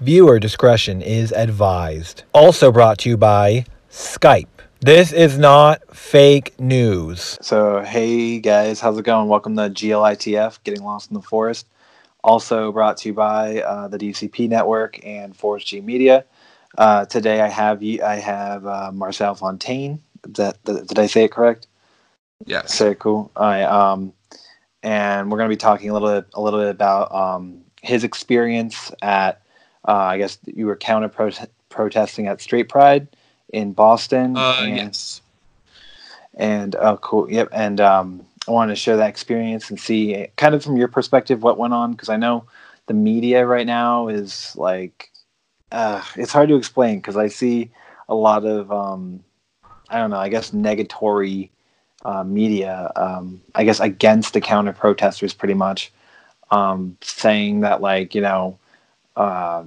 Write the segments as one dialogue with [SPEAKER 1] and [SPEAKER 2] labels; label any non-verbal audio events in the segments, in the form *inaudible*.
[SPEAKER 1] Viewer discretion is advised. Also brought to you by Skype. This is not fake news.
[SPEAKER 2] So, hey guys, how's it going? Welcome to GLITF, Getting Lost in the Forest. Also brought to you by uh, the DCP Network and Forest G Media. Uh, today I have I have uh, Marcel Fontaine. That, that did I say it correct?
[SPEAKER 3] Yes.
[SPEAKER 2] Very cool. All right. Um, and we're going to be talking a little bit, a little bit about um, his experience at, uh, I guess you were counter protesting at Straight Pride in Boston.
[SPEAKER 3] Uh,
[SPEAKER 2] and,
[SPEAKER 3] yes.
[SPEAKER 2] And oh, cool. Yep. And um, I wanted to share that experience and see, kind of from your perspective, what went on because I know the media right now is like, uh, it's hard to explain because I see a lot of, um, I don't know, I guess negatory uh, media, um, I guess, against the counter protesters, pretty much, um, saying that like you know, uh,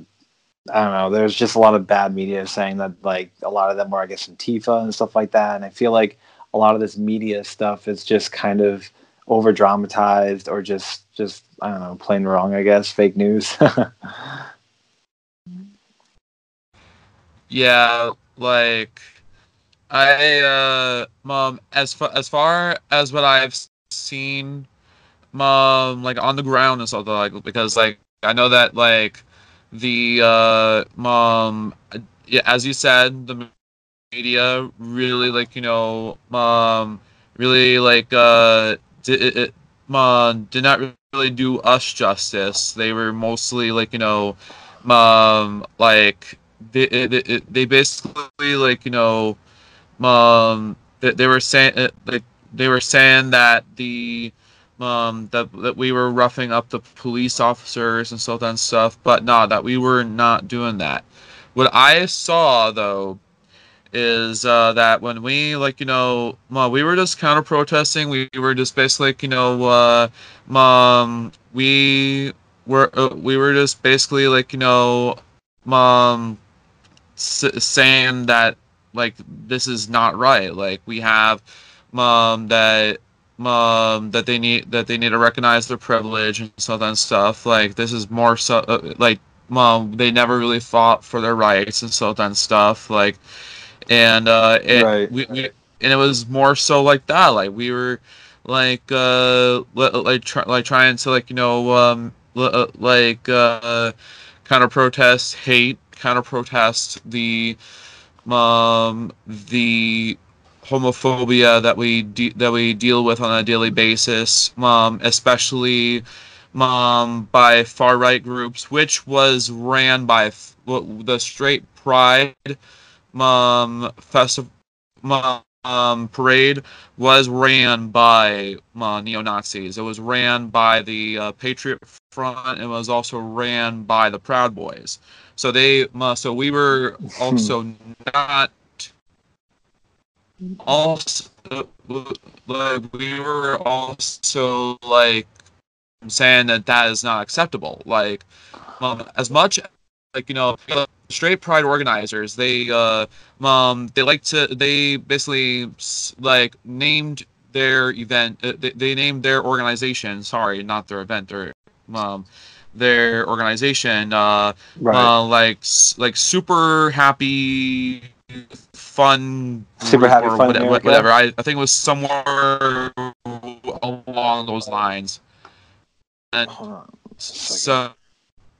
[SPEAKER 2] I don't know. There's just a lot of bad media saying that like a lot of them were, I guess, Antifa and stuff like that. And I feel like a lot of this media stuff is just kind of over dramatized or just just I don't know, plain wrong. I guess fake news. *laughs*
[SPEAKER 3] yeah, like I uh mom as far as far as what I've seen mom like on the ground and stuff like because like I know that like the uh mom yeah as you said the media really like you know um really like uh did it, mom did not really do us justice. They were mostly like you know um like they, they, they basically like you know um they, they were saying like they were saying that the um that that we were roughing up the police officers and stuff and stuff but no that we were not doing that. What i saw though is uh, that when we like you know well, we were just counter protesting. We were just basically like, you know uh, um we were uh, we were just basically like you know um s- saying that like this is not right. Like we have um that um that they need that they need to recognize their privilege and stuff and stuff like this is more so uh, like um they never really fought for their rights and stuff and stuff like and uh it,
[SPEAKER 2] Right.
[SPEAKER 3] we, we and it was more so like that like we were like uh li- like try, like trying to like you know um uh, like uh kind of protest hate kind of protest the um the homophobia that we de- that we deal with on a daily basis um especially um by far right groups which was ran by f- the straight pride um festival um parade was ran by uh, neo-nazis. It was ran by the uh, patriot front. It was also ran by the proud boys. So they uh, so we were *laughs* also not also like we were also like saying that that is not acceptable like um, as much like you know straight pride organizers they uh um they like to they basically like named their event uh, they, they named their organization sorry not their event their um their organization uh
[SPEAKER 2] right.
[SPEAKER 3] uh, like like super happy fun
[SPEAKER 2] Super Happy Fun
[SPEAKER 3] whate-
[SPEAKER 2] America?
[SPEAKER 3] whatever I, I think it was somewhere along those lines and
[SPEAKER 2] Hold on. a second.
[SPEAKER 3] so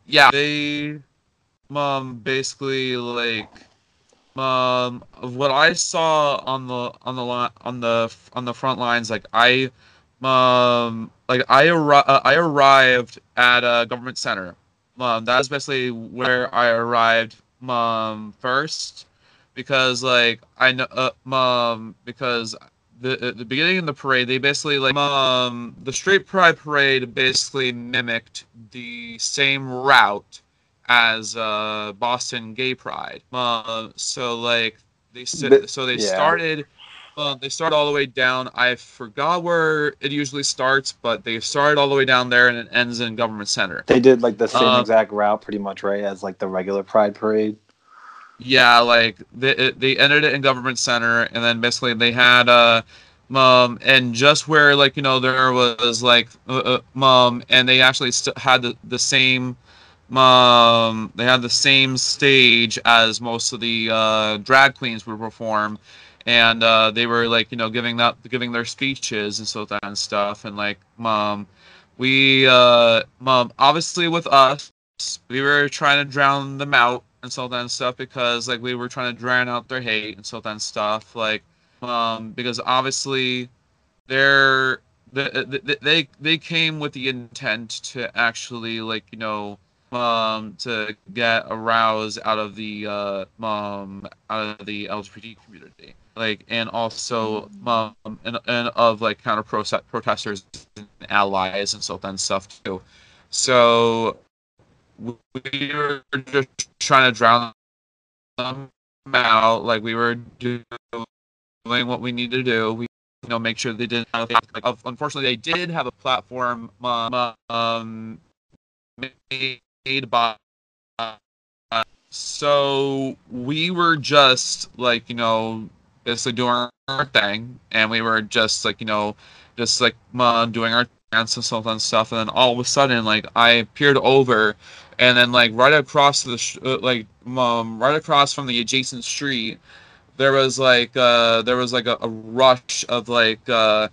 [SPEAKER 3] yeah they um basically like um what i saw on the on the li- on the on the front lines like i um like i arri- uh, i arrived at a government center um that's basically where i arrived um first because like i know uh, um because the at the beginning of the parade they basically like um the straight pride parade basically mimicked the same route as uh boston gay pride uh, so like they
[SPEAKER 2] But-
[SPEAKER 3] so they
[SPEAKER 2] yeah.
[SPEAKER 3] started uh, they start all the way down i forgot where it usually starts but they started all the way down there and it ends in government center
[SPEAKER 2] They did like the same
[SPEAKER 3] Uh,
[SPEAKER 2] exact route, pretty much, right, as like the regular Pride Parade.
[SPEAKER 3] Yeah, like they they ended it in government center, and then basically they had uh, um, and just where like you know there was like uh, uh, um, and they actually st- had the the same um they had the same stage as most of the uh, drag queens would perform. And uh, they were like you know giving that giving their speeches and so that and stuff. And like mom we uh mom obviously with us we were trying to drown them out and so that stuff because like we were trying to drown out their hate and so that stuff like um because obviously they're they, they they came with the intent to actually like you know um to get aroused out of the uh um out of the LGBT community like and also um and, and of like counter protesters and allies and so and stuff too. So we were just trying to drown them out. Like we were doing what we need to do. We you know make sure they didn't have like, unfortunately they did have a platform um, um made by uh, so we were just like you know basically doing our thing. And we were just like you know just like uh, doing our dance and stuff and stuff. And then all of a sudden like i peered over and then like right across the sh- uh, like um, right across from the adjacent street there was like uh there was like a, a rush of like uh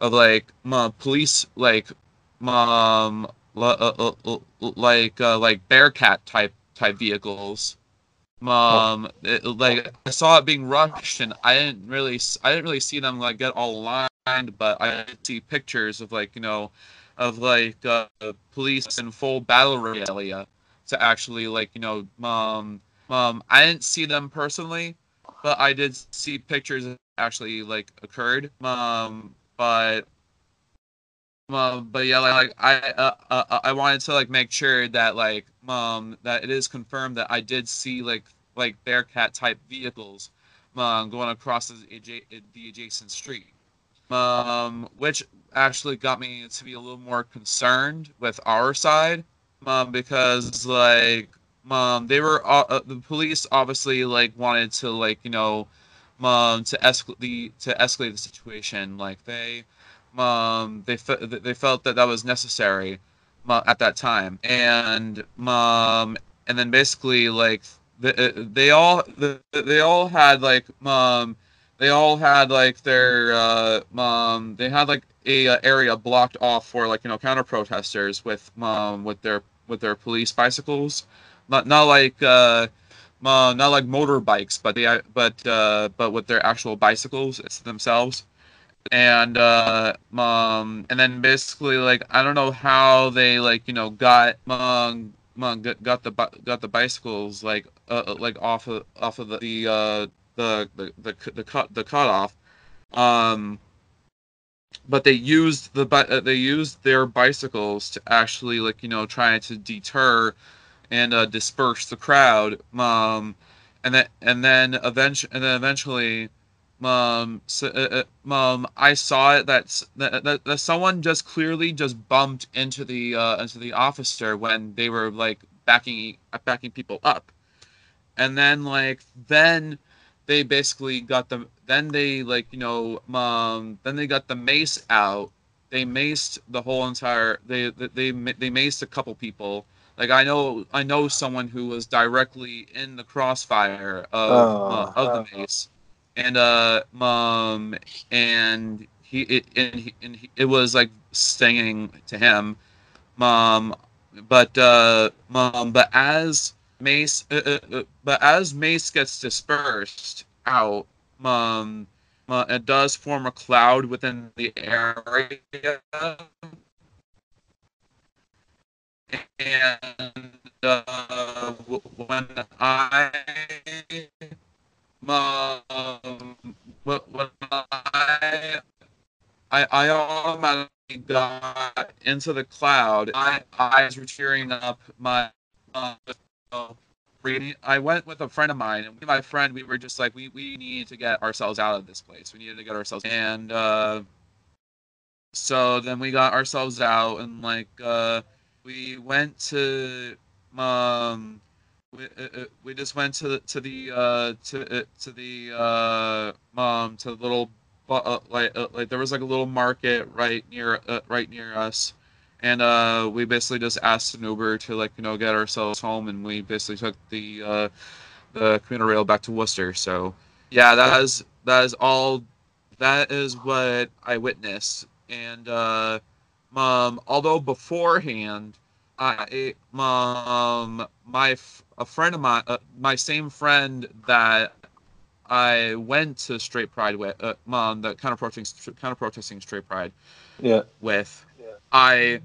[SPEAKER 3] of like uh, police like um uh, uh, like uh, like bearcat type type vehicles. Um it, like i saw it being rushed and i didn't really i didn't really see them like get all aligned but i see pictures of like you know of like uh, police in full battle regalia to actually like you know um um i didn't see them personally but I did see pictures actually like occurred. Um, but um, but yeah, like, I uh, uh, uh, I wanted to like make sure that like um that it is confirmed that I did see like like Bearcat type vehicles um going across the, the adjacent street. Um, which actually got me to be a little more concerned with our side, um, because like um, they were uh, uh, the police obviously like wanted to like you know, um, to escalate the to escalate the situation. Like they, um, they fe- they felt that that was necessary, uh, at that time, and um, and then basically like the, uh, they all they all had like um they all had like their uh um they had like a, a area blocked off for like you know counter protesters with um with their with their police bicycles. Not not like uh, uh, not like motorbikes, but they but uh, but with their actual bicycles themselves, and uh, um, and then basically like I don't know how they like you know got um, got, got the got the bicycles like uh, uh, like off of off of the the uh, the, the the the cut the cutoff, um, but they used the uh, they used their bicycles to actually like you know try to deter and uh, disperse the crowd. Um, and then and then eventually and then eventually, um, so, uh, uh, um, I saw it that, that that, someone just clearly just bumped into the uh, into the officer when they were like backing backing people up, and then like then they basically got the then they like you know um then they got the mace out. They maced the whole entire they they they, they maced a couple people. Like I know I know someone who was directly in the crossfire of oh, uh, of the mace, and uh, um, and he it and, he, and he, it was like stinging to him, um, but uh, um, but as mace, uh, uh, uh but as mace gets dispersed out, um, uh, it does form a cloud within the area and uh, when I um, when I I, I automatically got into the cloud. My eyes were tearing up. My uh, I went with a friend of mine, and my friend, we were just like, we we need to get ourselves out of this place. We needed to get ourselves. And uh, so then we got ourselves out, and like. Uh, we went to um we, uh, uh, we just went to the to the uh to uh, to the uh um to the little uh, like uh, like there was like a little market right near uh, right near us and uh, we basically just asked an Uber to like you know get ourselves home, and we basically took the uh, the commuter rail back to Worcester. So yeah, that is that is all. That is what I witnessed, and uh, um, although beforehand, I um my a friend of mine, uh, my same friend that I went to Straight Pride with, uh, um, the kind of protesting, of protesting Straight Pride,
[SPEAKER 2] Yeah.
[SPEAKER 3] with, I,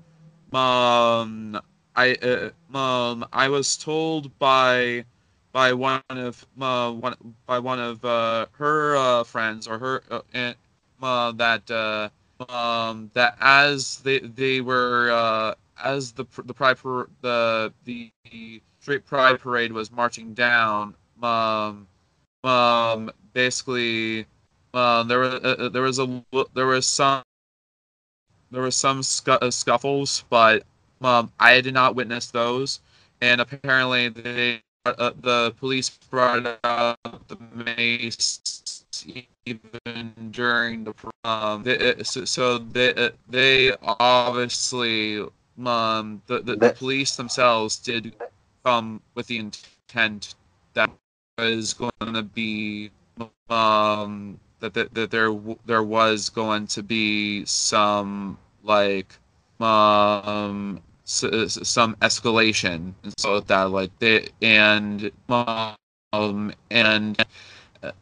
[SPEAKER 3] um, I, uh, um, I was told by, by one of, uh, one, by one of uh, her uh, friends or her, uh, and, uh, that, uh, um, that as they they were, uh, as the the pride the the Straight Pride parade was marching down, um, um, basically, there was there was a there was some there was some scu- uh, scuffles, but um, I did not witness those, and apparently they uh, the police brought out the mace even during the um they, uh, so, so they uh, they obviously um the, the, the police themselves did come with the intent that was going to be um that, that, that there there was going to be some like um some escalation and so that like they and um and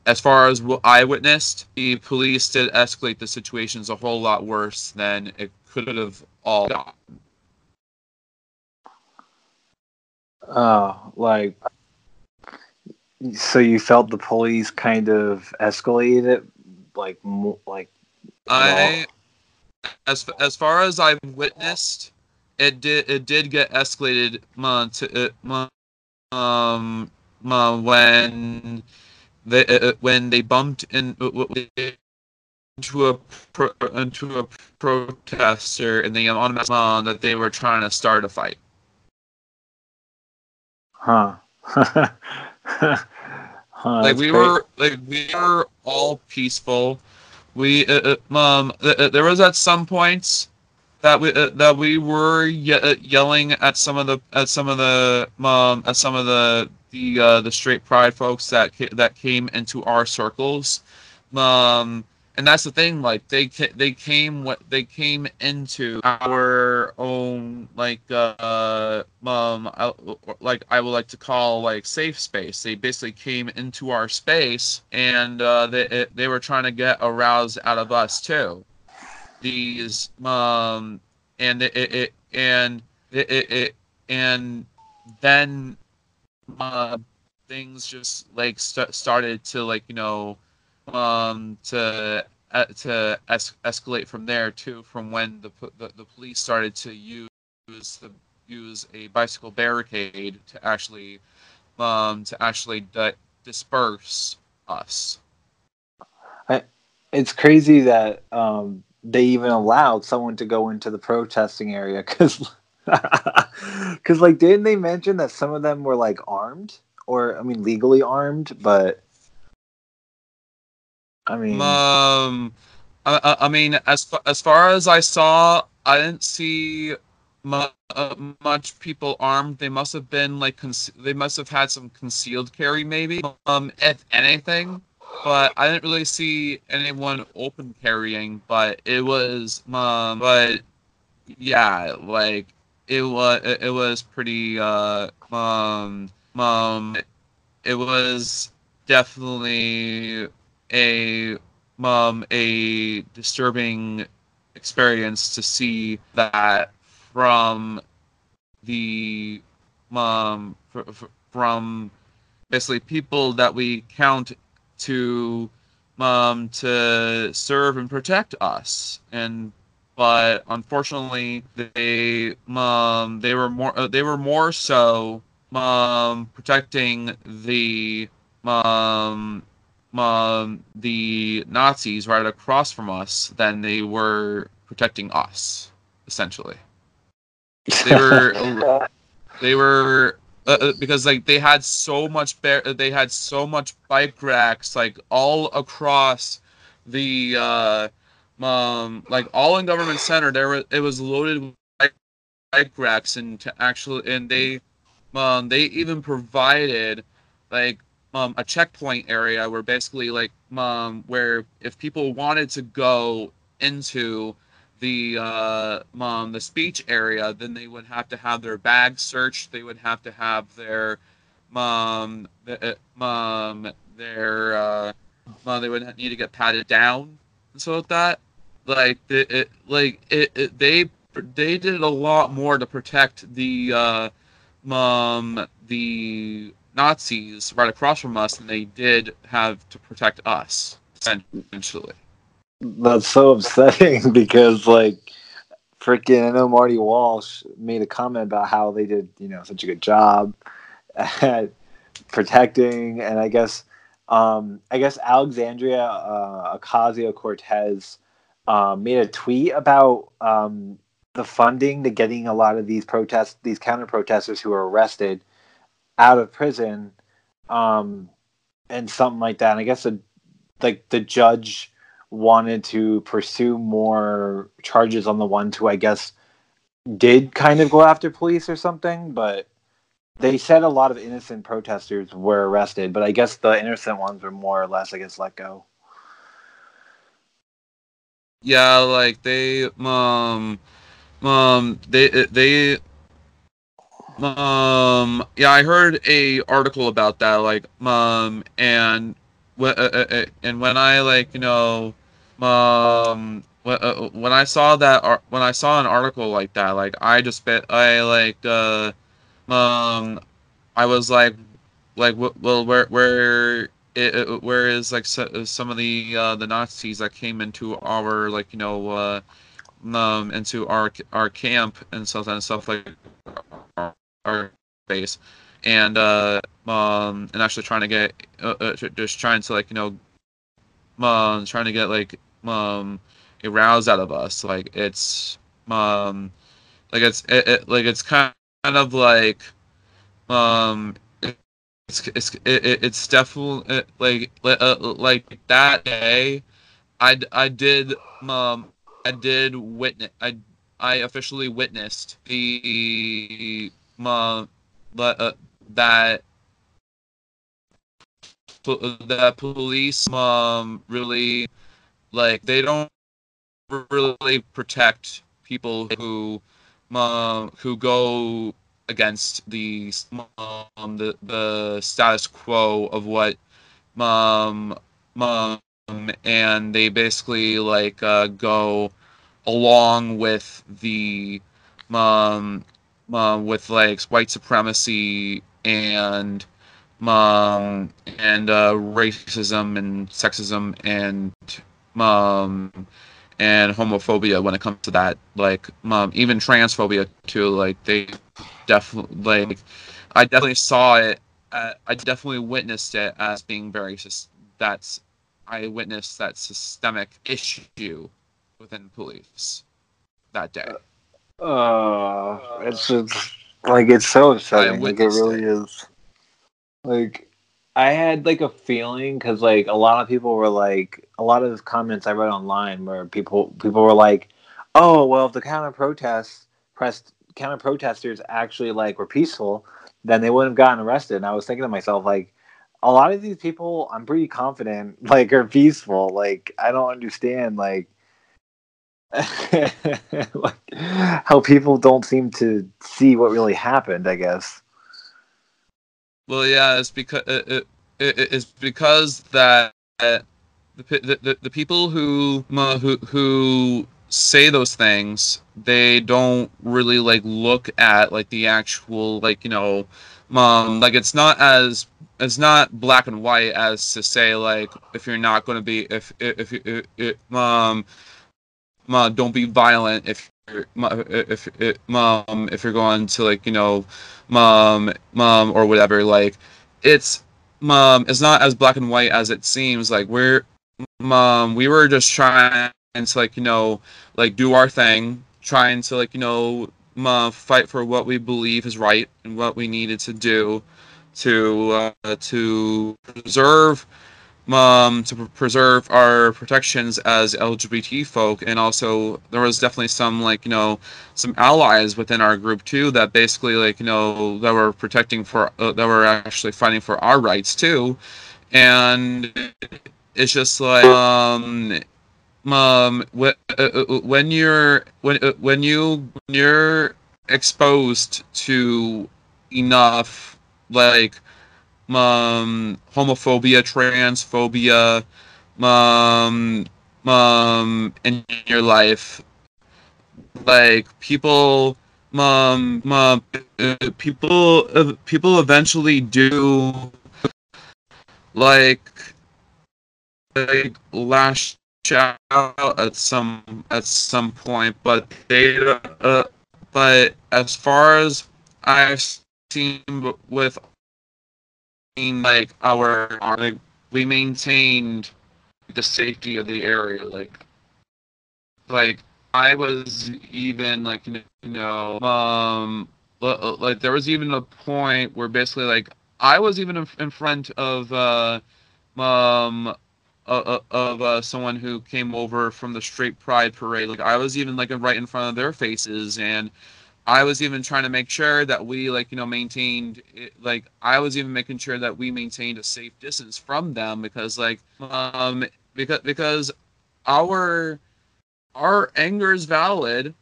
[SPEAKER 3] as far as what I witnessed, the police did escalate the situations a whole lot worse than it could have all gotten.
[SPEAKER 2] Oh, like, so you felt the police kind of escalated it, like, mo- like,
[SPEAKER 3] I, as as far as I've witnessed, it did it did get escalated uh, to uh, um uh, when they uh, when they bumped in uh, into a pro, into a protester and they on uh, that they were trying to start a fight.
[SPEAKER 2] huh? *laughs* *laughs* huh
[SPEAKER 3] like we
[SPEAKER 2] great.
[SPEAKER 3] were like we were all peaceful we uh, uh, um th- uh, there was at some points that we uh, that we were ye- uh, yelling at some of the at some of the um at some of the the uh, the straight pride folks that ca- that came into our circles um and that's the thing like they they came what they came into our own like uh um I, like I would like to call like safe space. They basically came into our space and uh they they were trying to get aroused out of us too. These um and it, it and it, it, it and then uh things just like st- started to like you know um to uh, to es- escalate from there too from when the, the the police started to use the use a bicycle barricade to actually um to actually di- disperse us.
[SPEAKER 2] I, it's crazy that um, they even allowed someone to go into the protesting area because because *laughs* like didn't they mention that some of them were like armed? Or i mean legally armed but i mean
[SPEAKER 3] Um, I, I- mean, as fa- as far as I saw, I didn't see uh, much people armed. They must have been like they must have had some concealed carry, maybe. Um, if anything, but I didn't really see anyone open carrying. But it was um, but yeah, like it was it was pretty uh um um it was definitely a um a disturbing experience to see that from the um fr- fr- from basically people that we count to um to serve and protect us. And but unfortunately they um they were more uh, they were more so um protecting the um um the Nazis right across from us than they were protecting us essentially. They *laughs* were they were uh, uh, because like they had so much bear they had so much bike racks like all across the uh um like all in government center there was it was loaded with bike bike racks and to actually and they um they even provided like um a checkpoint area where basically like um where if people wanted to go into the uh um the speech area then they would have to have their bags searched. They would have to have their um the, um their uh they would need to get patted down and so like that. Like it, it like it, it they they did a lot more to protect the uh, um the Nazis right across from us than they did have to protect us essentially.
[SPEAKER 2] That's so upsetting *laughs* because like freaking I know Marty Walsh made a comment about how they did, you know, such a good job *laughs* at protecting and I guess um I guess Alexandria uh Ocasio Cortez um, made a tweet about um, the funding to getting a lot of these protests, these counter protesters who were arrested out of prison, um, and something like that. And I guess the, like the judge wanted to pursue more charges on the ones who I guess did kind of go after police or something, but they said a lot of innocent protesters were arrested, but I guess the innocent ones were more or less, I guess, let go.
[SPEAKER 3] Yeah, like they um um they they um yeah i heard a article about that like um and when uh, uh, uh, and when i like you know um when, uh, when i saw that when i saw an article like that like i just bet i like uh um i was like like well where where it, where is like so, some of the uh the nazis that came into our like you know uh um, into our our camp and stuff and stuff like our, base, and uh, um, and actually trying to get uh, uh, just trying to like you know, um, trying to get like um, aroused out of us. Like it's um, like it's it, it like it's kind of like um it's it's it, it's definitely like uh, like that day i i did um I did witness. I I officially witnessed the uh, uh, that that police um really like they don't really protect people who um, who go against the um, the the status quo of what um um, and they basically like uh, go along with the um, uh, with like white supremacy and um, and uh, racism and sexism and um, and homophobia when it comes to that like um, even transphobia too like they definitely like i definitely saw it uh, i definitely witnessed it as being very that's I witnessed that systemic issue within police that day.
[SPEAKER 2] Uh, it's just, like it's so upsetting. Like it really it. is. Like I had like a feeling because like a lot of people were like a lot of the comments I read online where people people were like, oh well, if the counter protests pressed counter protesters actually like were peaceful, then they wouldn't have gotten arrested. And I was thinking to myself like a lot of these people i'm pretty confident *laughs* like are peaceful like i don't understand like *laughs* like how people don't seem to see what really happened i guess.
[SPEAKER 3] Well yeah it's because it, it, it, it's because that the, the, the people who who who say those things they don't really like look at like the actual like you know um like it's not as it's not black and white as to say like if you're not going to be if if, if, if um mom, don't be violent if you're if if mom if you're going to like you know mom mom or whatever. Like it's mom it's not as black and white as it seems. Like we're mom we were just trying to like you know like do our thing trying to like you know mom, fight for what we believe is right and what we needed to do to uh, to preserve um, to pr- preserve our protections as LGBT folk, and also there was definitely some like you know some allies within our group too that basically like you know that were protecting for uh, that were actually fighting for our rights too, and it's just like um um when, uh, uh, when you're when uh, when you when you're exposed to enough like um, homophobia, transphobia, um, um, in your life. Like people, um, um people, uh, people eventually do like like lash out at some at some point, but they uh, but as far as I've seen with like our, like, we maintained the safety of the area like like i was even like you know um like there was even a point where basically like i was even in front of uh um uh, of uh, someone who came over from the straight pride parade. Like i was even like right in front of their faces and I was even trying to make sure that we like you know maintained like I was even making sure that we maintained a safe distance from them because like um because because our our anger is valid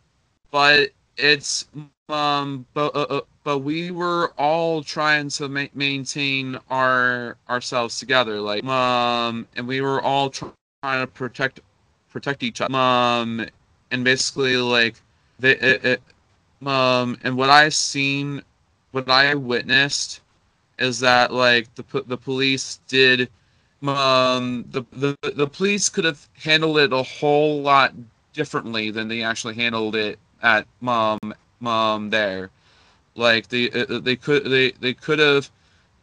[SPEAKER 3] but it's um but uh, uh but we were all trying to ma- maintain our ourselves together like um and we were all trying to protect protect each other um and basically like they it, it um, and what I've seen, what I witnessed, is that like the the police did, um, the the the police could have handled it a whole lot differently than they actually handled it at mom mom there. Like they uh, uh, they could they they could have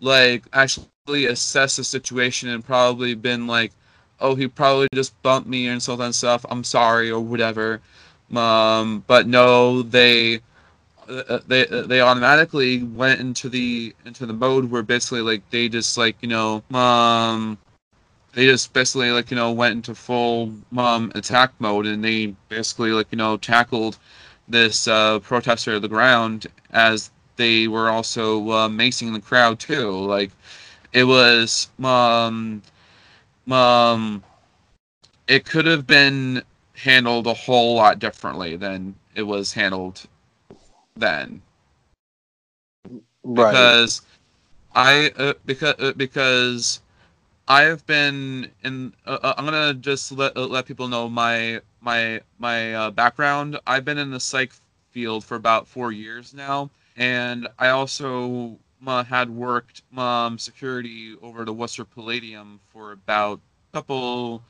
[SPEAKER 3] like actually assessed the situation and probably been like oh he probably just bumped me and so that stuff i'm sorry or whatever um but no they uh, they uh, they automatically went into the into the mode where basically like they just like you know um they just basically like you know went into full um attack mode and they basically like you know tackled this uh protester to the ground as they were also uh, macing the crowd too. Like it was um um it could have been handled a whole lot differently than it was handled then right. because I uh, because uh, because I have been in. Uh, uh I'm gonna just let uh, let people know my my my uh, background. I've been in the psych field for about four years now, and I also had worked um, security over the Worcester Palladium for about a couple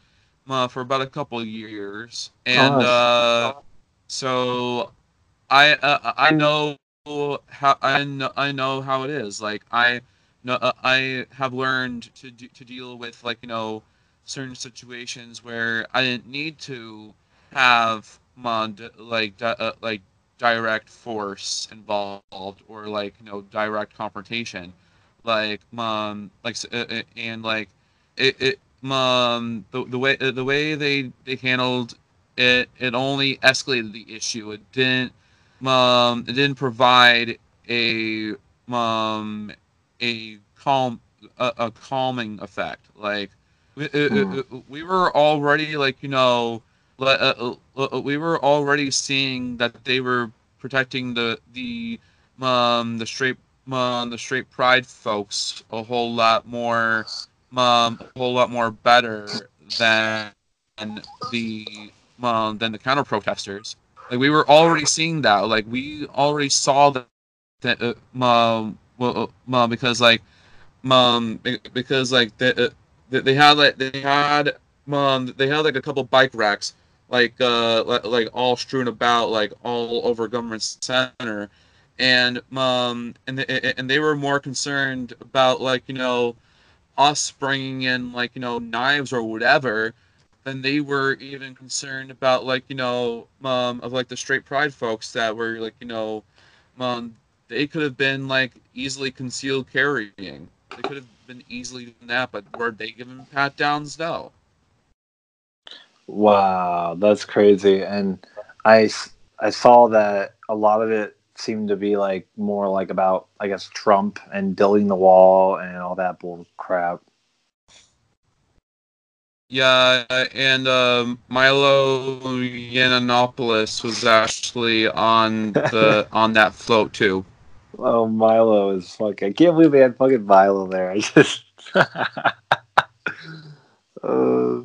[SPEAKER 3] for about a couple years, and oh, so I uh, I know how I know I know how it is. Like I know uh, I have learned to to deal with like you know certain situations where I didn't need to have mon like uh, like direct force involved or like you know direct confrontation. Like um like uh, uh, and like it, it um the, the way the way they they handled it it only escalated the issue it didn't um, it didn't provide a um, a calm a, a calming effect. Like we, mm. we were already like you know uh, uh, we were already seeing that they were protecting the the um the straight um the straight pride folks a whole lot more um a whole lot more better than the um than the counter protesters like we were already seeing that. Like we already saw that. That uh, um, well, uh, because like, um, because like they, uh, they had like they had um they had like a couple bike racks like uh like, like all strewn about like all over government center and um and they, and they were more concerned about like you know us bringing in like you know knives or whatever and they were even concerned about like you know um of like the straight pride folks that were like you know um they could have been like easily concealed carrying they could have been easily doing that, but were they given pat downs? No.
[SPEAKER 2] Wow, that's crazy. And i i saw that a lot of it seemed to be like more like about I guess Trump and building the wall and all that bull crap.
[SPEAKER 3] Yeah, and um, Milo Yiannopoulos was actually on the *laughs* on that float too.
[SPEAKER 2] Oh, Milo is fucking. I can't believe they had fucking Milo there. *laughs* I just. *laughs* uh,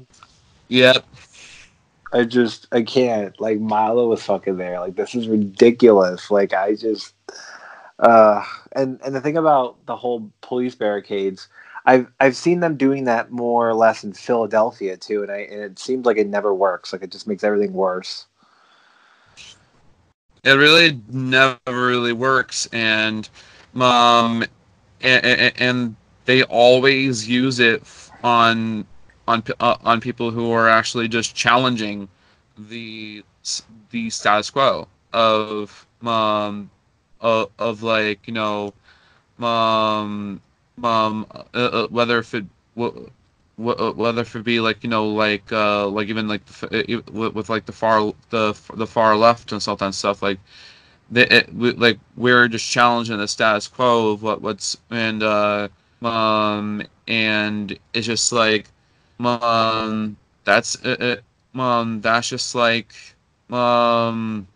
[SPEAKER 3] Yep.
[SPEAKER 2] I just I can't. Like Milo was fucking there. Like this is ridiculous. Like I just uh and and the thing about the whole police barricades, I've I've seen them doing that more or less in Philadelphia too, and I and it seems like it never works. Like it just makes everything worse.
[SPEAKER 3] It really never really works, and um, and, and, and they always use it on on uh, on people who are actually just challenging the the status quo of um of, of like you know um um uh, uh, whether if it w- w- whether if it be like you know like uh like even like the, uh, with, with like the far the the far left and and stuff like the, it, we, like we're just challenging the status quo of what what's and uh um and it's just like um that's it, it um that's just like um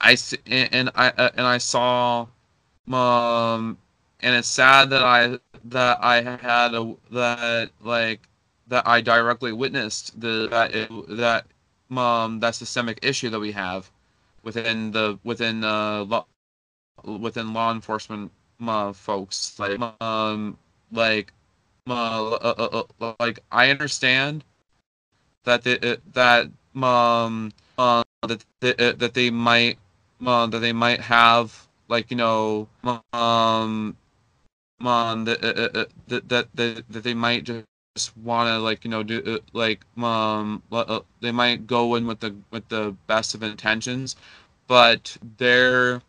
[SPEAKER 3] I and, and I uh, and I saw um and it's sad that I that I had a that like that I directly witnessed the that it, that um that systemic issue that we have within the within uh law, within law enforcement uh, folks. Like um like uh, uh, uh, like I understand that they, uh, that um uh, that they, uh, that they might that they might have like you know um um that that, that that they might just want to like you know do like um they might go in with the with the best of intentions but they're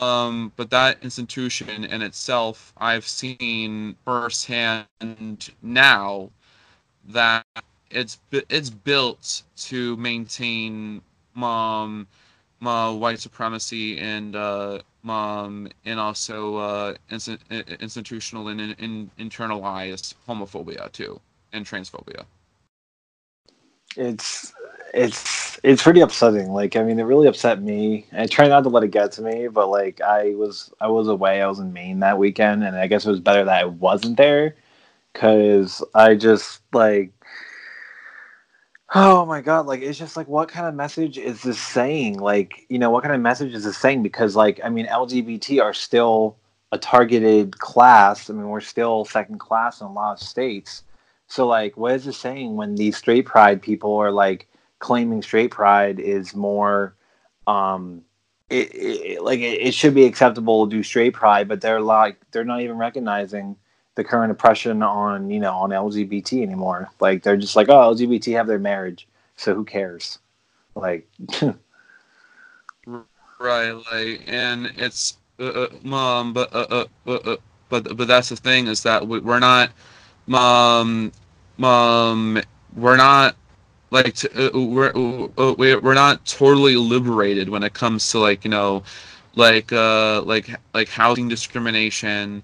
[SPEAKER 3] um but that institution in itself i've seen firsthand now that it's it's built to maintain um uh, white supremacy and uh um and also uh insti- i- institutional and in, in, internalized homophobia too and transphobia.
[SPEAKER 2] It's it's it's pretty upsetting. Like I mean, it really upset me. I try not to let it get to me, but like I was I was away. I was in Maine that weekend, and I guess it was better that I wasn't there because I just like. Oh my god, like it's just like what kind of message is this saying? Like, you know, what kind of message is this saying? Because like I mean LGBT are still a targeted class. I mean, we're still second class in a lot of states. So like what is this saying when these straight pride people are like claiming straight pride is more um it, it like it, it should be acceptable to do straight pride, but they're like they're not even recognizing the current oppression on you know on LGBT anymore. Like they're just like, oh, LGBT have their marriage, so who cares? Like, *laughs*
[SPEAKER 3] right like and it's uh, uh, um but uh, uh, uh, uh, but but that's the thing is that we, we're not mom, mom, we're not like t- uh, we're uh, we're we're not totally liberated when it comes to like you know like uh like like housing discrimination.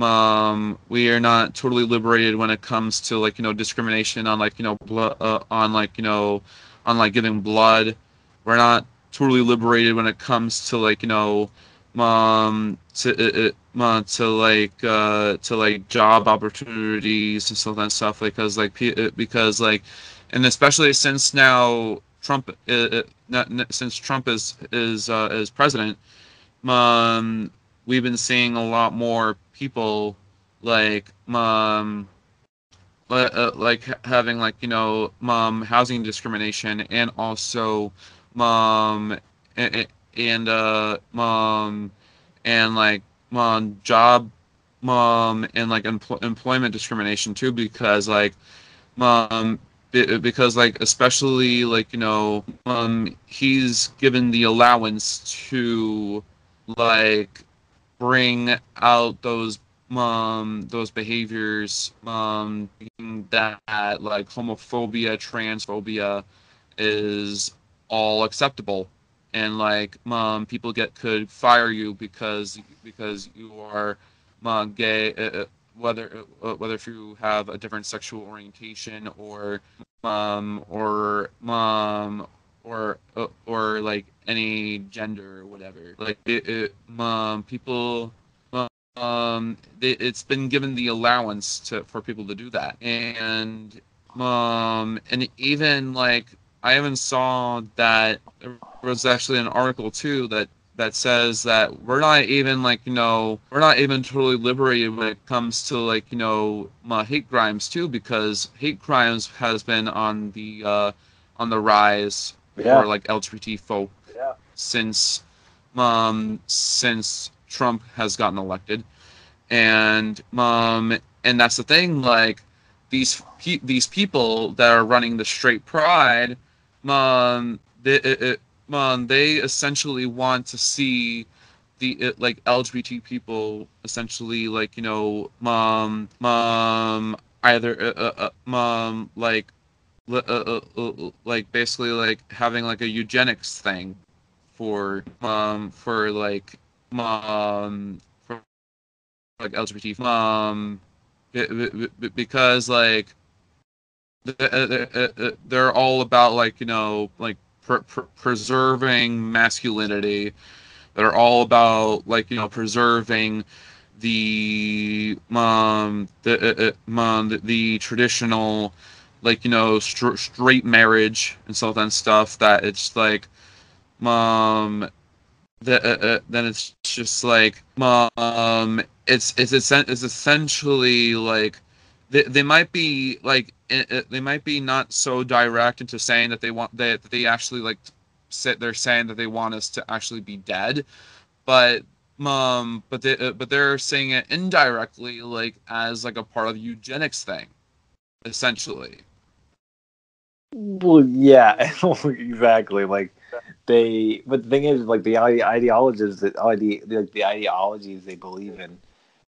[SPEAKER 3] Um we are not totally liberated when it comes to like you know discrimination on like you know blood uh, on like you know on like giving blood. We're not totally liberated when it comes to like you know um to uh, uh, to like uh to like job opportunities and stuff and stuff because like uh, because like and especially since now Trump uh, uh, since Trump is is uh, is president um we've been seeing a lot more people like um uh, like having like you know um housing discrimination and also um and, uh um and like um job um and like empl- employment discrimination too because like um because like especially like you know um he's given the allowance to like bring out those um those behaviors um that like homophobia transphobia is all acceptable. And like um people get could fire you because because you are um, gay uh, uh whether uh, whether if you have a different sexual orientation or um or mom or uh, or like any gender or whatever. Like it, it um people um it's been given the allowance to for people to do that. And um and even like i even saw that there was actually an article too that that says that we're not even like you know we're not even totally liberated when it comes to like you know hate crimes too because hate crimes has been on the uh on the rise
[SPEAKER 2] Yeah.
[SPEAKER 3] for like lgbt folk
[SPEAKER 2] Yeah.
[SPEAKER 3] since um since Trump has gotten elected, and um and that's the thing like these pe- these people that are running the straight pride, um it, it, um, they essentially want to see the like LGBT people essentially like you know mom mom either uh, uh, uh, um like uh, uh, uh, like basically like having like a eugenics thing for mom for like mom for like LGBT um be- because like th- they're all about like you know like pr- pr- preserving masculinity that are all about like you know preserving the um the uh, uh, um, the, the traditional like you know str- straight marriage and so then stuff that it's like um the, uh, uh, then it's just like um it's it's essen- it's essentially like they, they might be like i- i- they might be not so direct into saying that they want that they actually like say, they're saying that they want us to actually be dead but um but they uh, but they're saying it indirectly like as like a part of eugenics thing essentially
[SPEAKER 2] Well, yeah, *laughs* exactly. Like they, but the thing is, like the ide- ideologies that ide- the, the ideologies they believe in,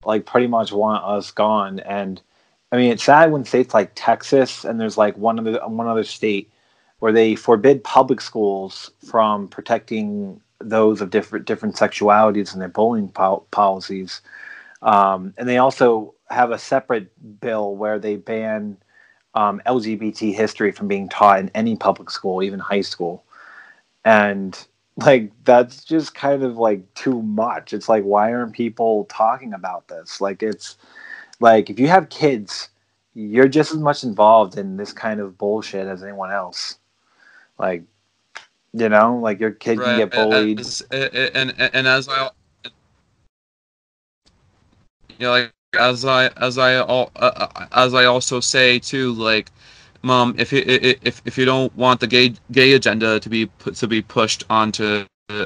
[SPEAKER 2] like pretty much want us gone. And I mean, it's sad when states like Texas and there's like one other one other state where they forbid public schools from protecting those of different different sexualities and their bullying pol- policies. Um, and they also have a separate bill where they ban um, LGBT history from being taught in any public school, even high school. And like that's just kind of like too much. It's like why aren't people talking about this? Like it's like if you have kids, you're just as much involved in this kind of bullshit as anyone else. Like you know, like your kid can get bullied.
[SPEAKER 3] As, and, and and as I, you know, like as I as I uh, uh, as I also say too, like, mom, if you if if you don't want the gay gay agenda to be to be pushed onto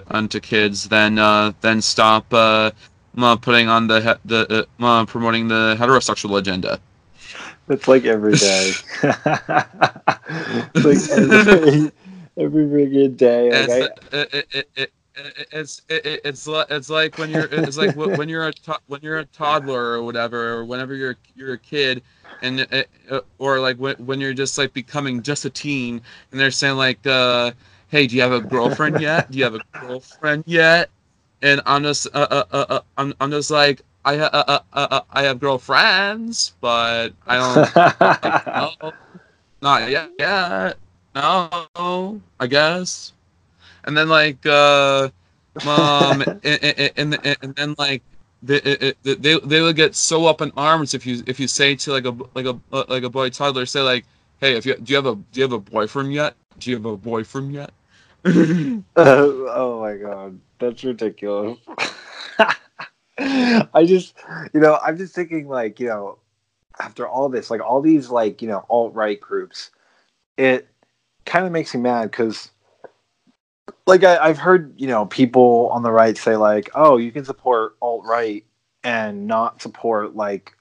[SPEAKER 3] onto kids, then uh then stop uh uh, putting on the the uh, promoting the heterosexual agenda.
[SPEAKER 2] It's like every day. *laughs* it's like every, every friggin' day. Like
[SPEAKER 3] it's,
[SPEAKER 2] I,
[SPEAKER 3] it, it, it, it, it's it, it- it's it's like when you're it's like when you're a to- when you're a toddler or whatever or whenever you're you're a kid and uh, or like when, when you're just like becoming just a teen and they're saying like uh hey do you have a girlfriend yet do you have a girlfriend yet and I'm just uh, uh, uh, uh, I'm I'm just like I uh, uh, uh, uh, I have girlfriends but I don't *laughs* no, not yet. yet. No, I guess. And then like, uh, um, *laughs* and, and, and, and then like, they, they they they would get so up in arms if you if you say to like a like a like a boy toddler say like, hey, if you do you have a do you have a boyfriend yet? Do you have a boyfriend yet? *laughs*
[SPEAKER 2] Oh, oh my god, that's ridiculous. *laughs* I just, you know, I'm just thinking like, you know, after all this, like all these like, you know, alt right groups, it kind of makes me mad because, like, I, I've heard, you know, people on the right say like, oh, you can support alt right and not support like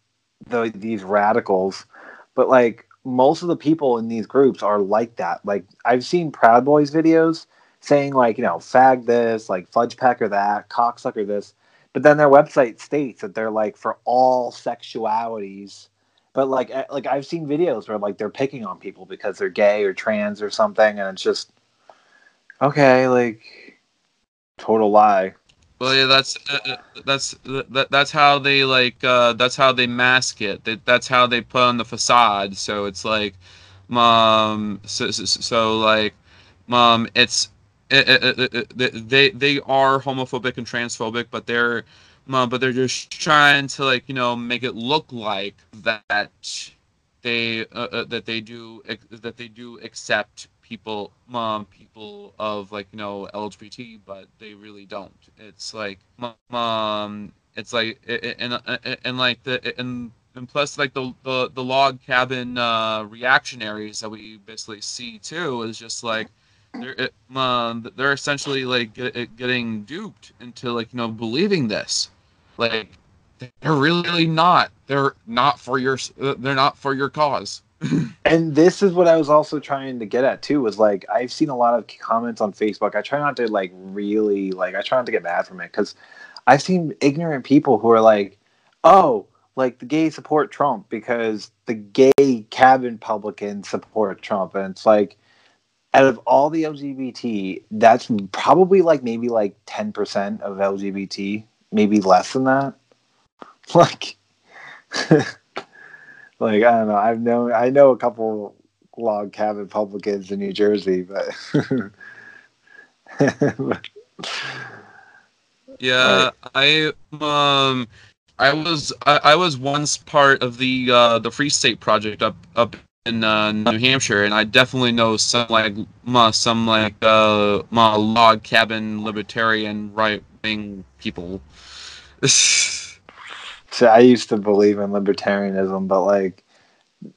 [SPEAKER 2] the these radicals, but like most of the people in these groups are like that. Like I've seen Proud Boys videos saying like, you know, fag this, like fudge pecker that, cocksucker this. but then their website states that they're like for all sexualities. But like like I've seen videos where like they're picking on people because they're gay or trans or something, and it's just okay, like total lie.
[SPEAKER 3] Well, yeah, that's uh, uh, that's that, that's how they like uh, that's how they mask it. That that's how they put on the facade. So it's like, um, so so, so like, um, it's it, it, it, they they are homophobic and transphobic, but they're um, but they're just trying to like you know make it look like that they uh, uh, that they do that they do accept people mom people of like you know lgbt but they really don't. It's like mom it's like and and, like the and and plus like the the, the log cabin uh reactionaries that we basically see too is just like they're um, they're essentially like get, getting duped into like you know believing this. Like they're really not. They're not for your they're not for your cause *laughs*
[SPEAKER 2] and this is what I was also trying to get at too. Was like I've seen a lot of comments on Facebook. I try not to like really like I try not to get mad from it because I've seen ignorant people who are like, "Oh, like the gay support Trump because the gay cabin publicans support Trump," and it's like, out of all the LGBT, that's probably like maybe like ten percent of LGBT, maybe less than that. *laughs* Like. *laughs* like I don't know. I've known I know a couple log cabin publicans in New Jersey, but *laughs*
[SPEAKER 3] yeah, I um I was I, I, was once part of the uh, the Free State Project up up in uh, New Hampshire, and I definitely know some like uh, some like uh, log cabin libertarian right wing people. *laughs*
[SPEAKER 2] So I used to believe in libertarianism, but like,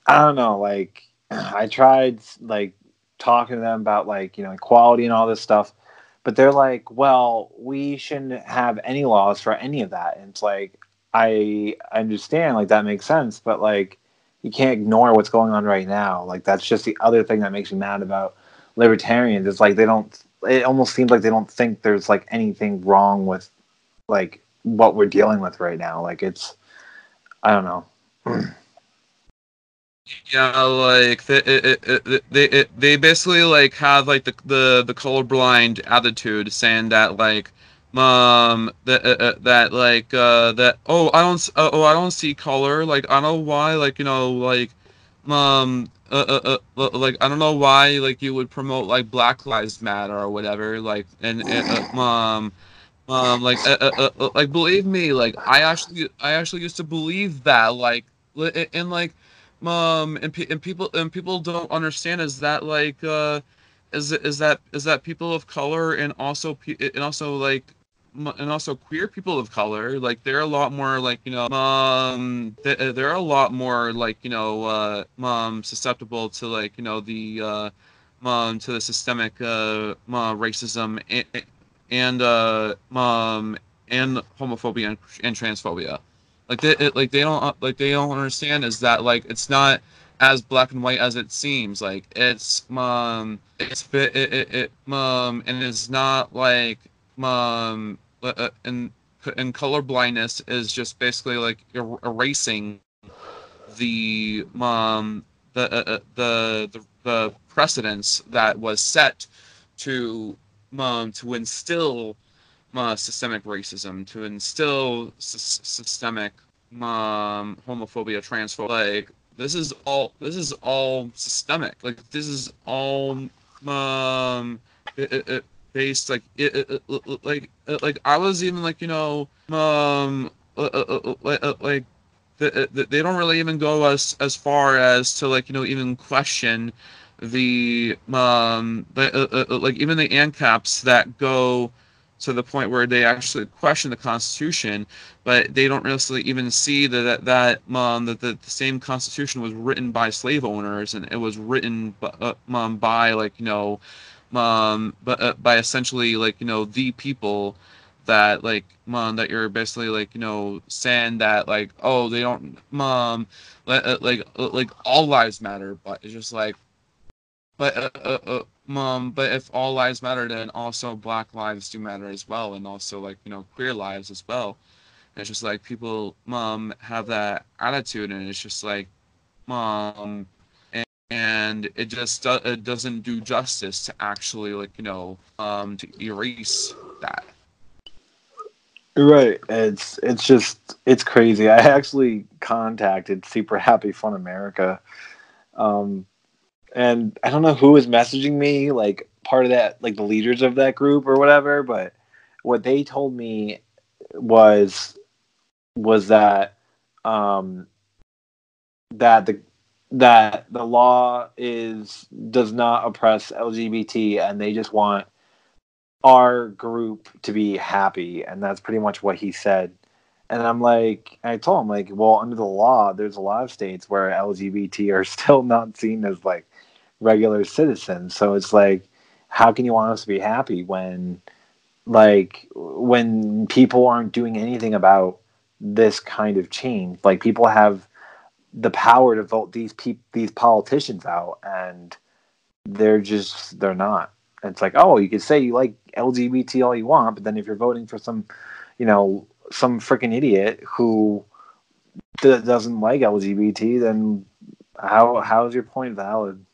[SPEAKER 2] I don't know, like *clears throat* I tried like talking to them about like you know equality and all this stuff, but they're like, well, we shouldn't have any laws for any of that. And it's like I understand, like that makes sense, but like you can't ignore what's going on right now. Like that's just the other thing that makes me mad about libertarians. It's like they don't. It almost seems like they don't think there's like anything wrong with like what we're dealing with right now. Like it's, I don't know.
[SPEAKER 3] yeah, like they it, it, they it, they basically like have like the the the colorblind attitude, saying that like um that uh, uh, that like uh that oh I don't uh, oh I don't see color like I don't know why like you know like um uh, uh, uh, like I don't know why like you would promote like Black Lives Matter or whatever like and, and uh, um um like uh, uh, uh, like believe me like i actually i actually used to believe that like and like um and, and people and people don't understand is that like uh is is that is that people of color and also and also like and also queer people of color like they're a lot more like you know um they're a lot more like you know uh um susceptible to like you know the uh um to the systemic uh, uh racism and uh um and homophobia and, and transphobia. Like they it, like they don't uh, like they don't understand is that like it's not as black and white as it seems. Like it's um it's it, it, it um and it's not like um uh, and and color blindness is just basically like er- erasing the um the, uh, uh the the the precedence that was set to um, to instill uh, systemic racism, to instill s- systemic um, homophobia, transphobia. Like this is all this is all systemic. Like this is all um, it, it, based like it, like like I was even like you know um like they don't really even go as as far as to like you know even question the um the, uh, uh, like even the ANCAPs that go to the point where they actually question the Constitution, but they don't really even see that that, that um that the, the same Constitution was written by slave owners and it was written by, uh, um, by like you know um but uh, by essentially like you know the people that like mom that you're basically like you know saying that like oh they don't mom like uh, like like all lives matter but it's just like but uh, uh, uh, um, but if all lives matter, then also black lives do matter as well, and also like you know queer lives as well. And it's just like people um have that attitude, and it's just like um and, it just it doesn't do justice to actually like you know um to erase that.
[SPEAKER 2] Right. It's it's just it's crazy. I actually contacted Super Happy Fun America. Um and I don't know who was messaging me, like part of that like the leaders of that group or whatever, but what they told me was was that um that the that the law is does not oppress LGBT and they just want our group to be happy. And that's pretty much what he said. And i'm like i told him like well under the law there's a lot of states where lgbt are *laughs* still not seen as like regular citizens so it's like how can you want us to be happy when like when people aren't doing anything about this kind of change? Like people have the power to vote these pe- these politicians out and they're just they're not. It's like, oh, you could say you like LGBT all you want, but then if you're voting for some, you know, some freaking idiot who d- doesn't like LGBT, then how how is your point valid?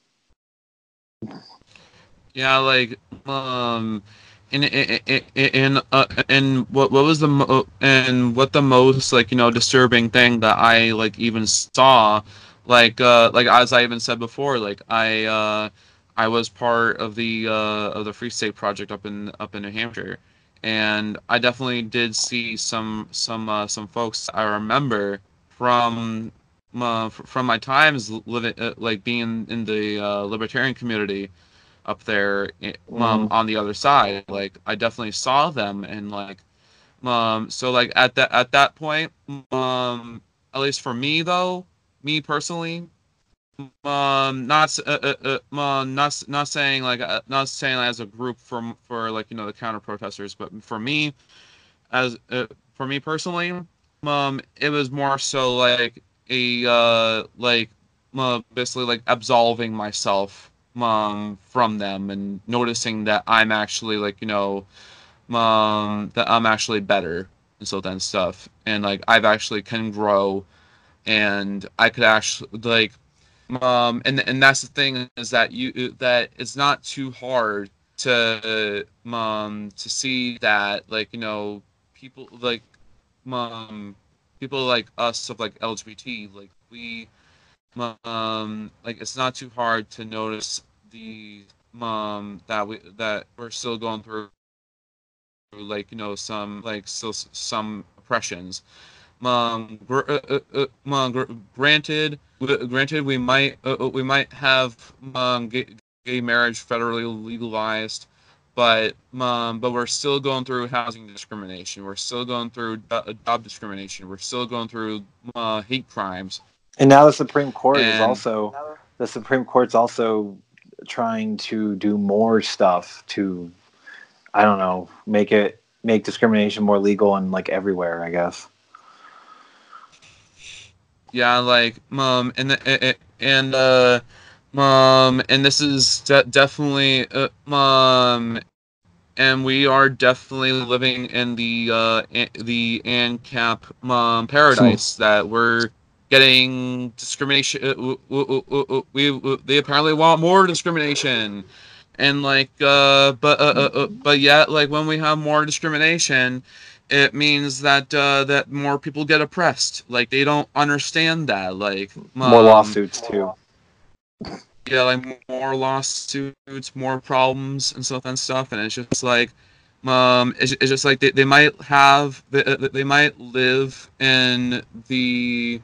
[SPEAKER 3] Yeah, like um, in in in uh, in what what was the mo- and what the most like you know disturbing thing that I like even saw, like uh like as I even said before, like I uh I was part of the uh, of the Free State Project up in up in New Hampshire, and I definitely did see some some uh, some folks I remember from uh, from my times living uh, like being in the uh, libertarian community up there um, mm. on the other side. Like I definitely saw them and like um so like at that at that point um at least for me though me personally um not uh, uh, uh, not not saying like uh, not saying as a group for for like you know the counter protesters but for me as uh, for me personally um it was more so like a uh like uh, basically like absolving myself um from them and noticing that I'm actually like you know um that I'm actually better and so then stuff. And like I've actually can grow and I could actually like um and and that's the thing is that you that it's not too hard to um to see that like you know people like um people like us of like lgbt like we um like it's not too hard to notice the um that we that we're still going through like you know some like still some oppressions. Um, uh, uh, uh gr- granted, granted, we might uh, uh, we might have um, gay, gay, marriage federally legalized, but um, but we're still going through housing discrimination. We're still going through job discrimination. We're still going through uh, hate crimes.
[SPEAKER 2] And now the Supreme Court and, is also the Supreme Court's also trying to do more stuff to, I don't know, make it make discrimination more legal and like everywhere. I guess
[SPEAKER 3] yeah like um and the, and uh um and this is de- definitely uh, um and we are definitely living in the uh the ANCAP um paradise that we're getting discrimination uh, we, we, they apparently want more discrimination and like uh but uh, uh, uh but yet like when we have more discrimination it means that uh, that more people get oppressed. Like they don't understand that. Like um,
[SPEAKER 2] more lawsuits too.
[SPEAKER 3] Yeah, like more lawsuits, more problems and stuff and stuff, and it's just like, um, it's, it's just like they, they might have they, they might live in the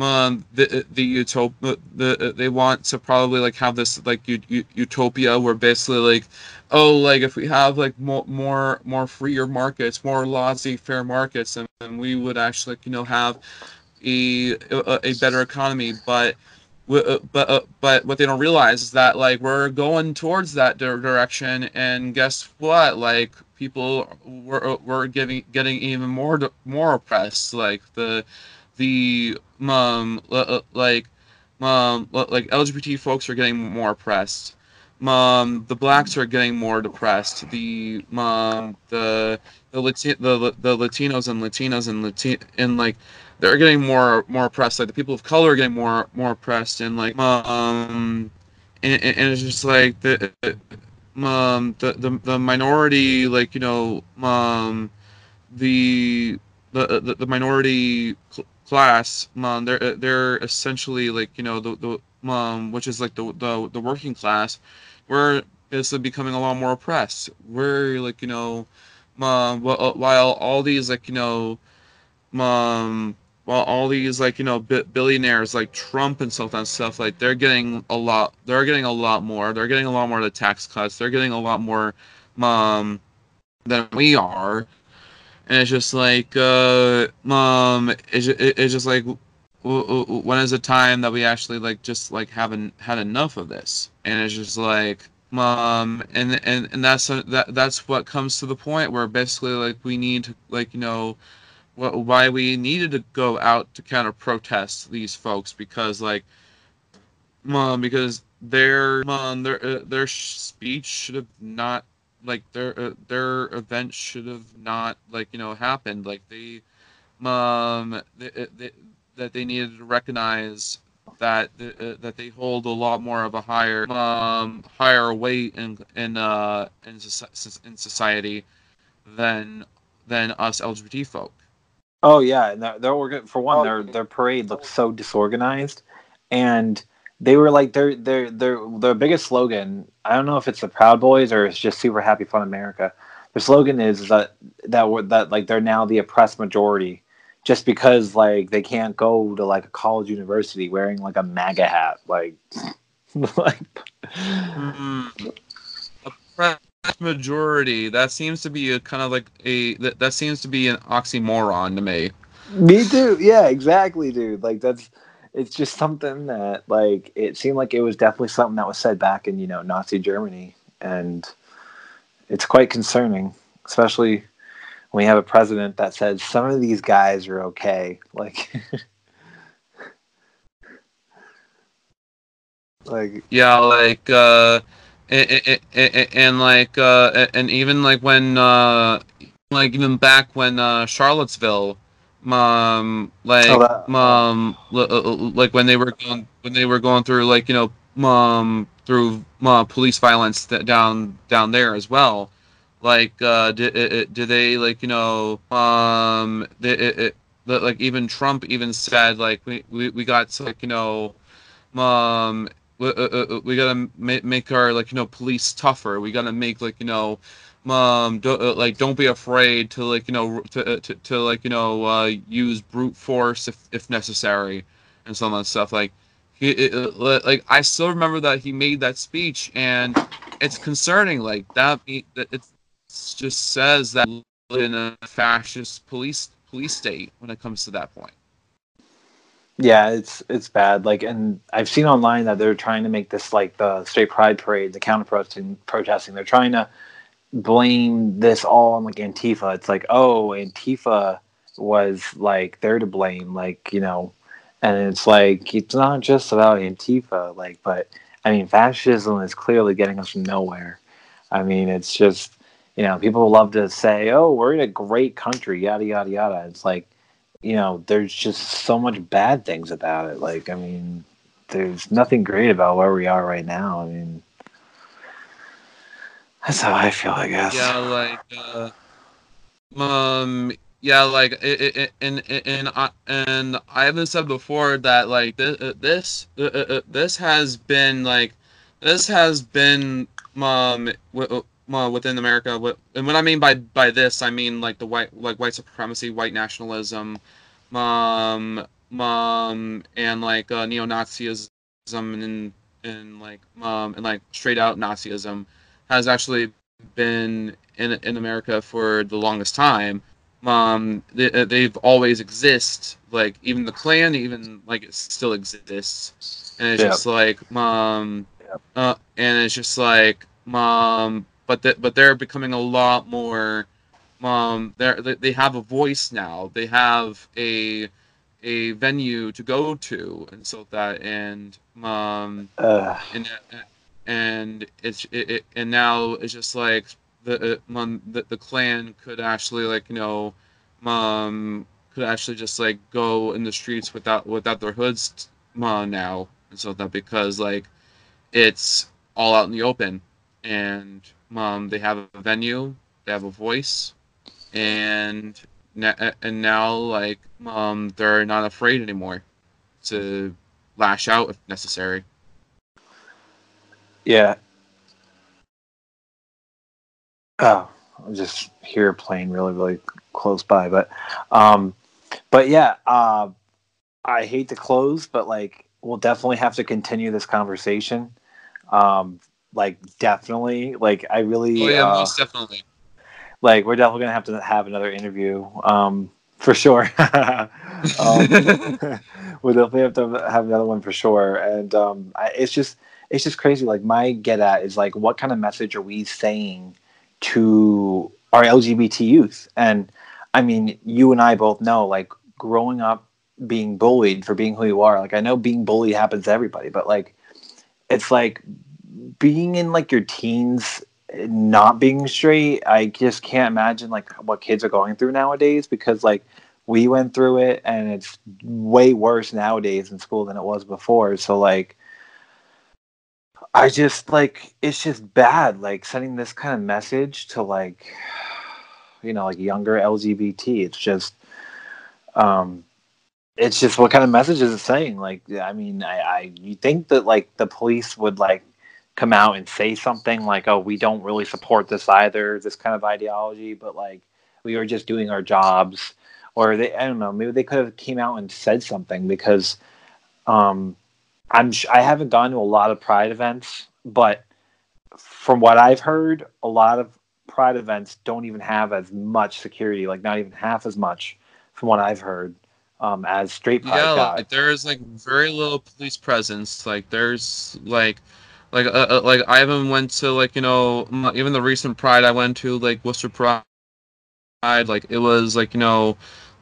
[SPEAKER 3] um, the the utopia the they want to probably like have this like u- utopia where basically like oh like if we have like more more more freer markets more laissez-faire markets and, and we would actually you know have a a, a better economy. But uh, but uh, but what they don't realize is that like we're going towards that direction and guess what like people were were giving getting even more more oppressed like the the um like um like LGBT folks are getting more oppressed. um, the blacks are getting more depressed. The um, the the, Lati- the the Latinos and Latinas and Latin and like they're getting more more oppressed. Like the people of color are getting more more oppressed, and like um, and, and it's just like the um the, the the minority like you know um the the the, the minority cl- class um they're they're essentially like you know the the um which is like the the, the working class we're basically becoming a lot more oppressed we're like you know um while all these like you know um while all these like you know billionaires like Trump and stuff and stuff like they're getting a lot they're getting a lot more they're getting a lot more of the tax cuts they're getting a lot more um than we are. And it's just like uh um it's, it's just like when is the time that we actually like just like haven't had enough of this? And it's just like um and and and that's a, that that's what comes to the point where basically like we need to like you know why we needed to go out to kind of protest these folks because like um, because their um, their uh, their speech should have not like their uh, their event should have not like you know happened like they um they, uh, they, that they needed to recognize that uh, that they hold a lot more of a higher um higher weight in in uh in, in society than than us LGBT folk.
[SPEAKER 2] Oh yeah, and their, their for one, their their parade looked so disorganized, and they were like their their their their biggest slogan. I don't know if it's the Proud Boys or it's just Super Happy Fun America. Their slogan is that that that like they're now the oppressed majority, just because like they can't go to like a college university wearing like a MAGA hat, like *laughs* like.
[SPEAKER 3] Mm-hmm. Oppressed majority that seems to be a kind of like a that, that seems to be an oxymoron to me.
[SPEAKER 2] Me too. Yeah exactly dude. Like that's it's just something that like it seemed like it was definitely something that was said back in you know nazi germany. And it's quite concerning especially when we have a president that says some of these guys are okay. Like *laughs*
[SPEAKER 3] like yeah like uh and, and, and like uh, and even like when uh, like even back when uh, Charlottesville, um, like oh, um, like when they were going when they were going through like you know um through uh, police violence down down there as well. Like, uh, did, did they like you know um it, it, like even Trump even said like we, we, we got like you know um uh, uh, uh, we gotta make, make our like you know police tougher. We gotta make like you know, um, do, uh, like don't be afraid to like you know to uh, to, to like you know use brute force if if necessary, and some of that stuff. Like he it, like I still remember that he made that speech, and it's concerning. Like that that it just says that in a fascist police police state when it comes to that point.
[SPEAKER 2] Yeah, it's it's bad. Like, and I've seen online that they're trying to make this like the straight pride parade, the counter protesting, protesting. They're trying to blame this all on like Antifa. It's like, oh, Antifa was like they're to blame, like you know, and it's like it's not just about Antifa, like, but I mean, fascism is clearly getting us nowhere. I mean, it's just you know, people love to say, oh, we're in a great country, yada yada yada. It's like you know, there's just so much bad things about it. Like, I mean, there's nothing great about where we are right now. I mean, that's how I feel, I guess.
[SPEAKER 3] Yeah, like, uh, um, yeah, like, it, it, and and I and I haven't said before that like this uh, this uh, uh, this has been like this has been um within America. And what I mean by by this, I mean like the white like white supremacy, white nationalism, um, um, and like uh, neo-Nazism and and like um and like straight out Nazism has actually been in in America for the longest time. Um, they, they've always exist. Like even the Klan, even like it still exists, and it's yeah. just like um, yeah. uh, and it's just like um, but the, but they're becoming a lot more um they they have a voice now. They have a a venue to go to and so that and um uh. and and it's it, it and now it's just like the, uh, um, the the Klan could actually like you know um could actually just like go in the streets without without their hoods uh, now. And so that because like it's all out in the open. And um they have a venue they have a voice and and now like um they're not afraid anymore to lash out if necessary
[SPEAKER 2] Yeah. Oh, I'm just hear a plane really, really close by, but, um, but yeah, uh, I hate to close, but like we'll definitely have to continue this conversation. Um, like definitely, like I really,
[SPEAKER 3] oh yeah
[SPEAKER 2] uh,
[SPEAKER 3] most definitely
[SPEAKER 2] like we're definitely gonna have to have another interview, um, for sure. *laughs* um, *laughs* we'll definitely have to have another one for sure, and um, I, it's just it's just crazy. Like my get at is like, what kind of message are we saying to our LGBT youth? And I mean, you and I both know, like growing up being bullied for being who you are. Like I know being bullied happens to everybody, but like it's like being in like your teens not being straight i just can't imagine like what kids are going through nowadays because like we went through it and it's way worse nowadays in school than it was before. So like i just like it's just bad like sending this kind of message to like you know like younger lgbt it's just um it's just what kind of message is it saying? Like i mean i i you think that like the police would like come out and say something like, "Oh, we don't really support this either, this kind of ideology," but like we were just doing our jobs, or they, I don't know, maybe they could have came out and said something because um, I'm sh- I haven't gone to a lot of Pride events, but from what I've heard, a lot of Pride events don't even have as much security, like not even half as much, from what I've heard. Um, as straight pride
[SPEAKER 3] yeah
[SPEAKER 2] guys.
[SPEAKER 3] like there's like very little police presence like there's like like uh, uh, like I even went to like you know even the recent Pride I went to like Worcester Pride like it was like you know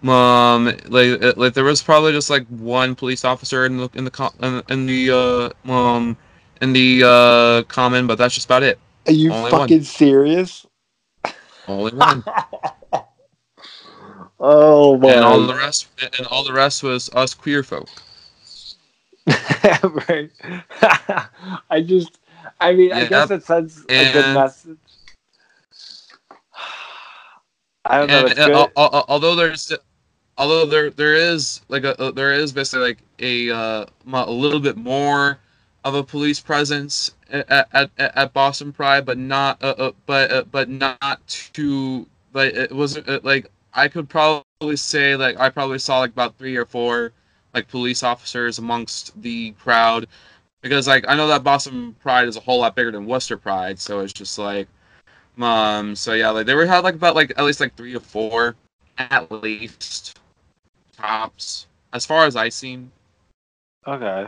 [SPEAKER 3] um like it, like there was probably just like one police officer in the in the in, in the uh um in the uh common but that's just about it
[SPEAKER 2] Are you
[SPEAKER 3] Only
[SPEAKER 2] fucking serious?
[SPEAKER 3] only one *laughs*
[SPEAKER 2] oh my!
[SPEAKER 3] and all the rest and all the rest was us queer folk *laughs*
[SPEAKER 2] right. *laughs* I just, I mean, I guess it sends a good message. *sighs* I don't know.
[SPEAKER 3] and, and al- al- although there's although there there is like a, a- there is basically like a uh, a little bit more of a police presence at at, at, at Boston Pride, but not uh, uh, but uh, but not too but it wasn't uh, like I could probably say like I probably saw like about three or four like police officers amongst the crowd because like I know that Boston Pride is a whole lot bigger than Worcester Pride, so it's just like um. So yeah, like they were had like about like at least like three or four, at least, tops. As far as I seen.
[SPEAKER 2] okay,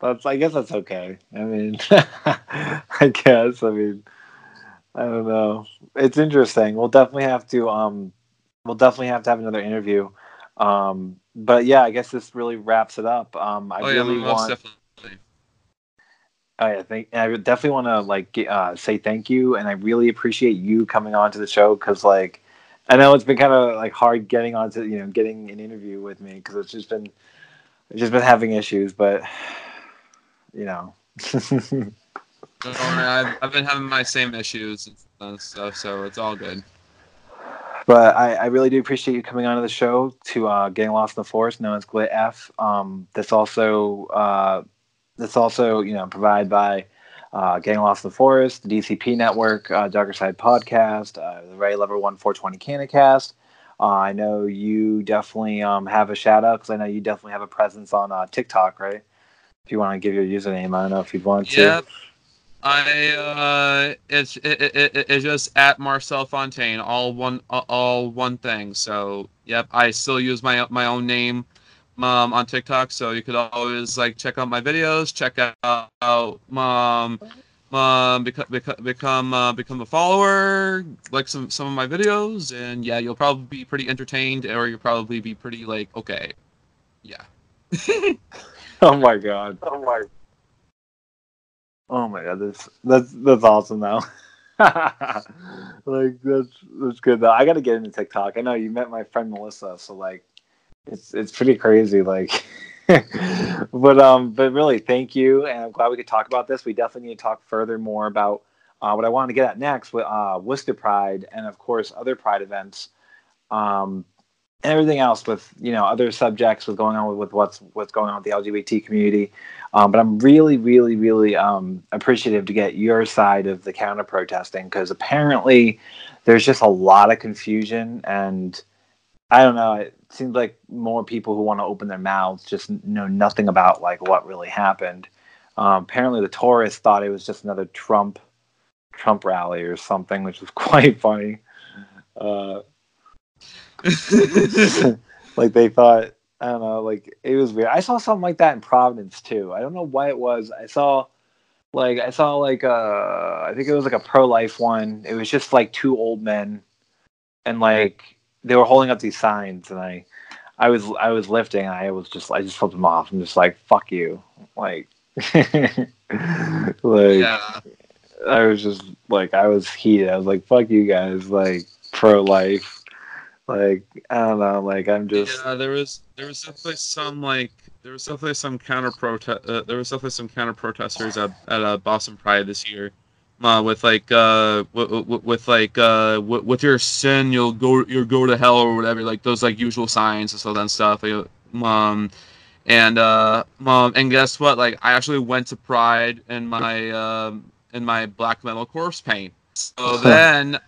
[SPEAKER 2] that's. I guess that's okay. I mean, *laughs* I guess. I mean, I don't know. It's interesting. We'll definitely have to. Um, we'll definitely have to have another interview. Um, but yeah, I guess this really wraps it up. Um, I
[SPEAKER 3] oh yeah,
[SPEAKER 2] really
[SPEAKER 3] most
[SPEAKER 2] want.
[SPEAKER 3] definitely.
[SPEAKER 2] Oh yeah, thank. I definitely want to like uh, say thank you, and I really appreciate you coming on to the show because like I know it's been kind of like hard getting onto you know getting an interview with me because it's just been it's just been having issues, but you know. *laughs*
[SPEAKER 3] I've, I've been having my same issues and stuff, so it's all good.
[SPEAKER 2] But I, I really do appreciate you coming on to the show to uh, Getting Lost in the Forest, known as Glit F. Um, this also uh, this also you know provided by uh, Getting Lost in the Forest, the DCP Network, uh, Darker Side Podcast, uh, the Ray Lever One Four Twenty Canicast. Uh, I know you definitely um, have a shout out because I know you definitely have a presence on uh, TikTok, right? If you want to give your username, I don't know if you'd want to.
[SPEAKER 3] Yep. I uh, it's it, it, it, it's just at Marcel Fontaine, all one all one thing. So yep, I still use my my own name um, on TikTok, so you could always like check out my videos, check out um, um become become become uh, become a follower, like some some of my videos, and yeah, you'll probably be pretty entertained, or you'll probably be pretty like okay, yeah. *laughs*
[SPEAKER 2] Oh my god. Oh my Oh my god, that's that's that's awesome though. *laughs* like that's that's good though. I got to get into TikTok. I know you met my friend Melissa, so like it's it's pretty crazy. Like, *laughs* but um, but really, thank you, and I'm glad we could talk about this. We definitely need to talk further more about uh, what I wanted to get at next with uh, Worcester Pride, and of course other Pride events. Um, everything else with you know other subjects with going on with, with what's what's going on with the LGBT community. Um, but I'm really, really, really um, appreciative to get your side of the counter protesting because apparently there's just a lot of confusion and I don't know. It seems like more people who want to open their mouths just know nothing about like what really happened. Um, apparently, the tourists thought it was just another Trump Trump rally or something, which was *laughs* quite funny. Uh, *laughs* like they thought I don't know, like it was weird. I saw something like that in Providence too. I don't know why it was. I saw like I saw like uh I think it was like a pro life one. It was just like two old men and like they were holding up these signs and I I was I was lifting and I was just I just flipped them off. I'm just like fuck you. Like *laughs* like yeah. I was just like I was heated. I was like fuck you guys like pro life like I don't know, like I'm just
[SPEAKER 3] yeah. There was there was definitely some like there was definitely some counter protest. Uh, there was definitely some counter protesters at at uh, Boston Pride this year. Uh, with like uh with, with like uh with, with your sin you'll go you'll go to hell or whatever like those like usual signs and so then stuff like, um and uh mom and guess what like I actually went to Pride in my um in my black metal corpse paint so *laughs* then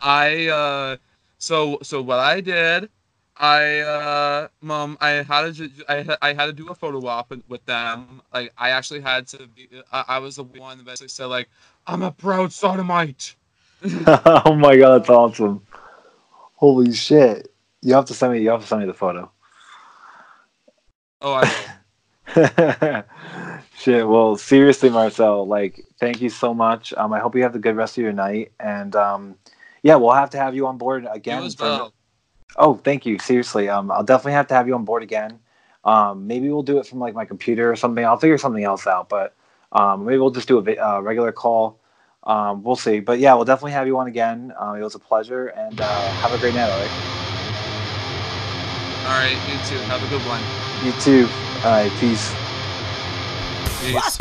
[SPEAKER 3] I uh so so what I did, I uh, mom, I had to I, I had to do a photo op with them. Like I actually had to be. I, I was the one that basically said like, I'm a proud sodomite. *laughs* *laughs*
[SPEAKER 2] oh my god, that's awesome! Holy shit! You have to send me. You have to send me the photo.
[SPEAKER 3] Oh, I. *laughs*
[SPEAKER 2] shit. Well, seriously, Marcel. Like, thank you so much. Um, I hope you have a good rest of your night, and um, yeah, we'll have to have you on board again. For, oh, thank you. Seriously, um, I'll definitely have to have you on board again. Um, maybe we'll do it from like my computer or something. I'll figure something else out, but um, maybe we'll just do a uh, regular call. Um, we'll see. But yeah, we'll definitely have you on again. Uh, it was a pleasure, and uh, have a great night, Alec.
[SPEAKER 3] All right, you too. Have a good one.
[SPEAKER 2] You too. All right, peace.
[SPEAKER 3] peace.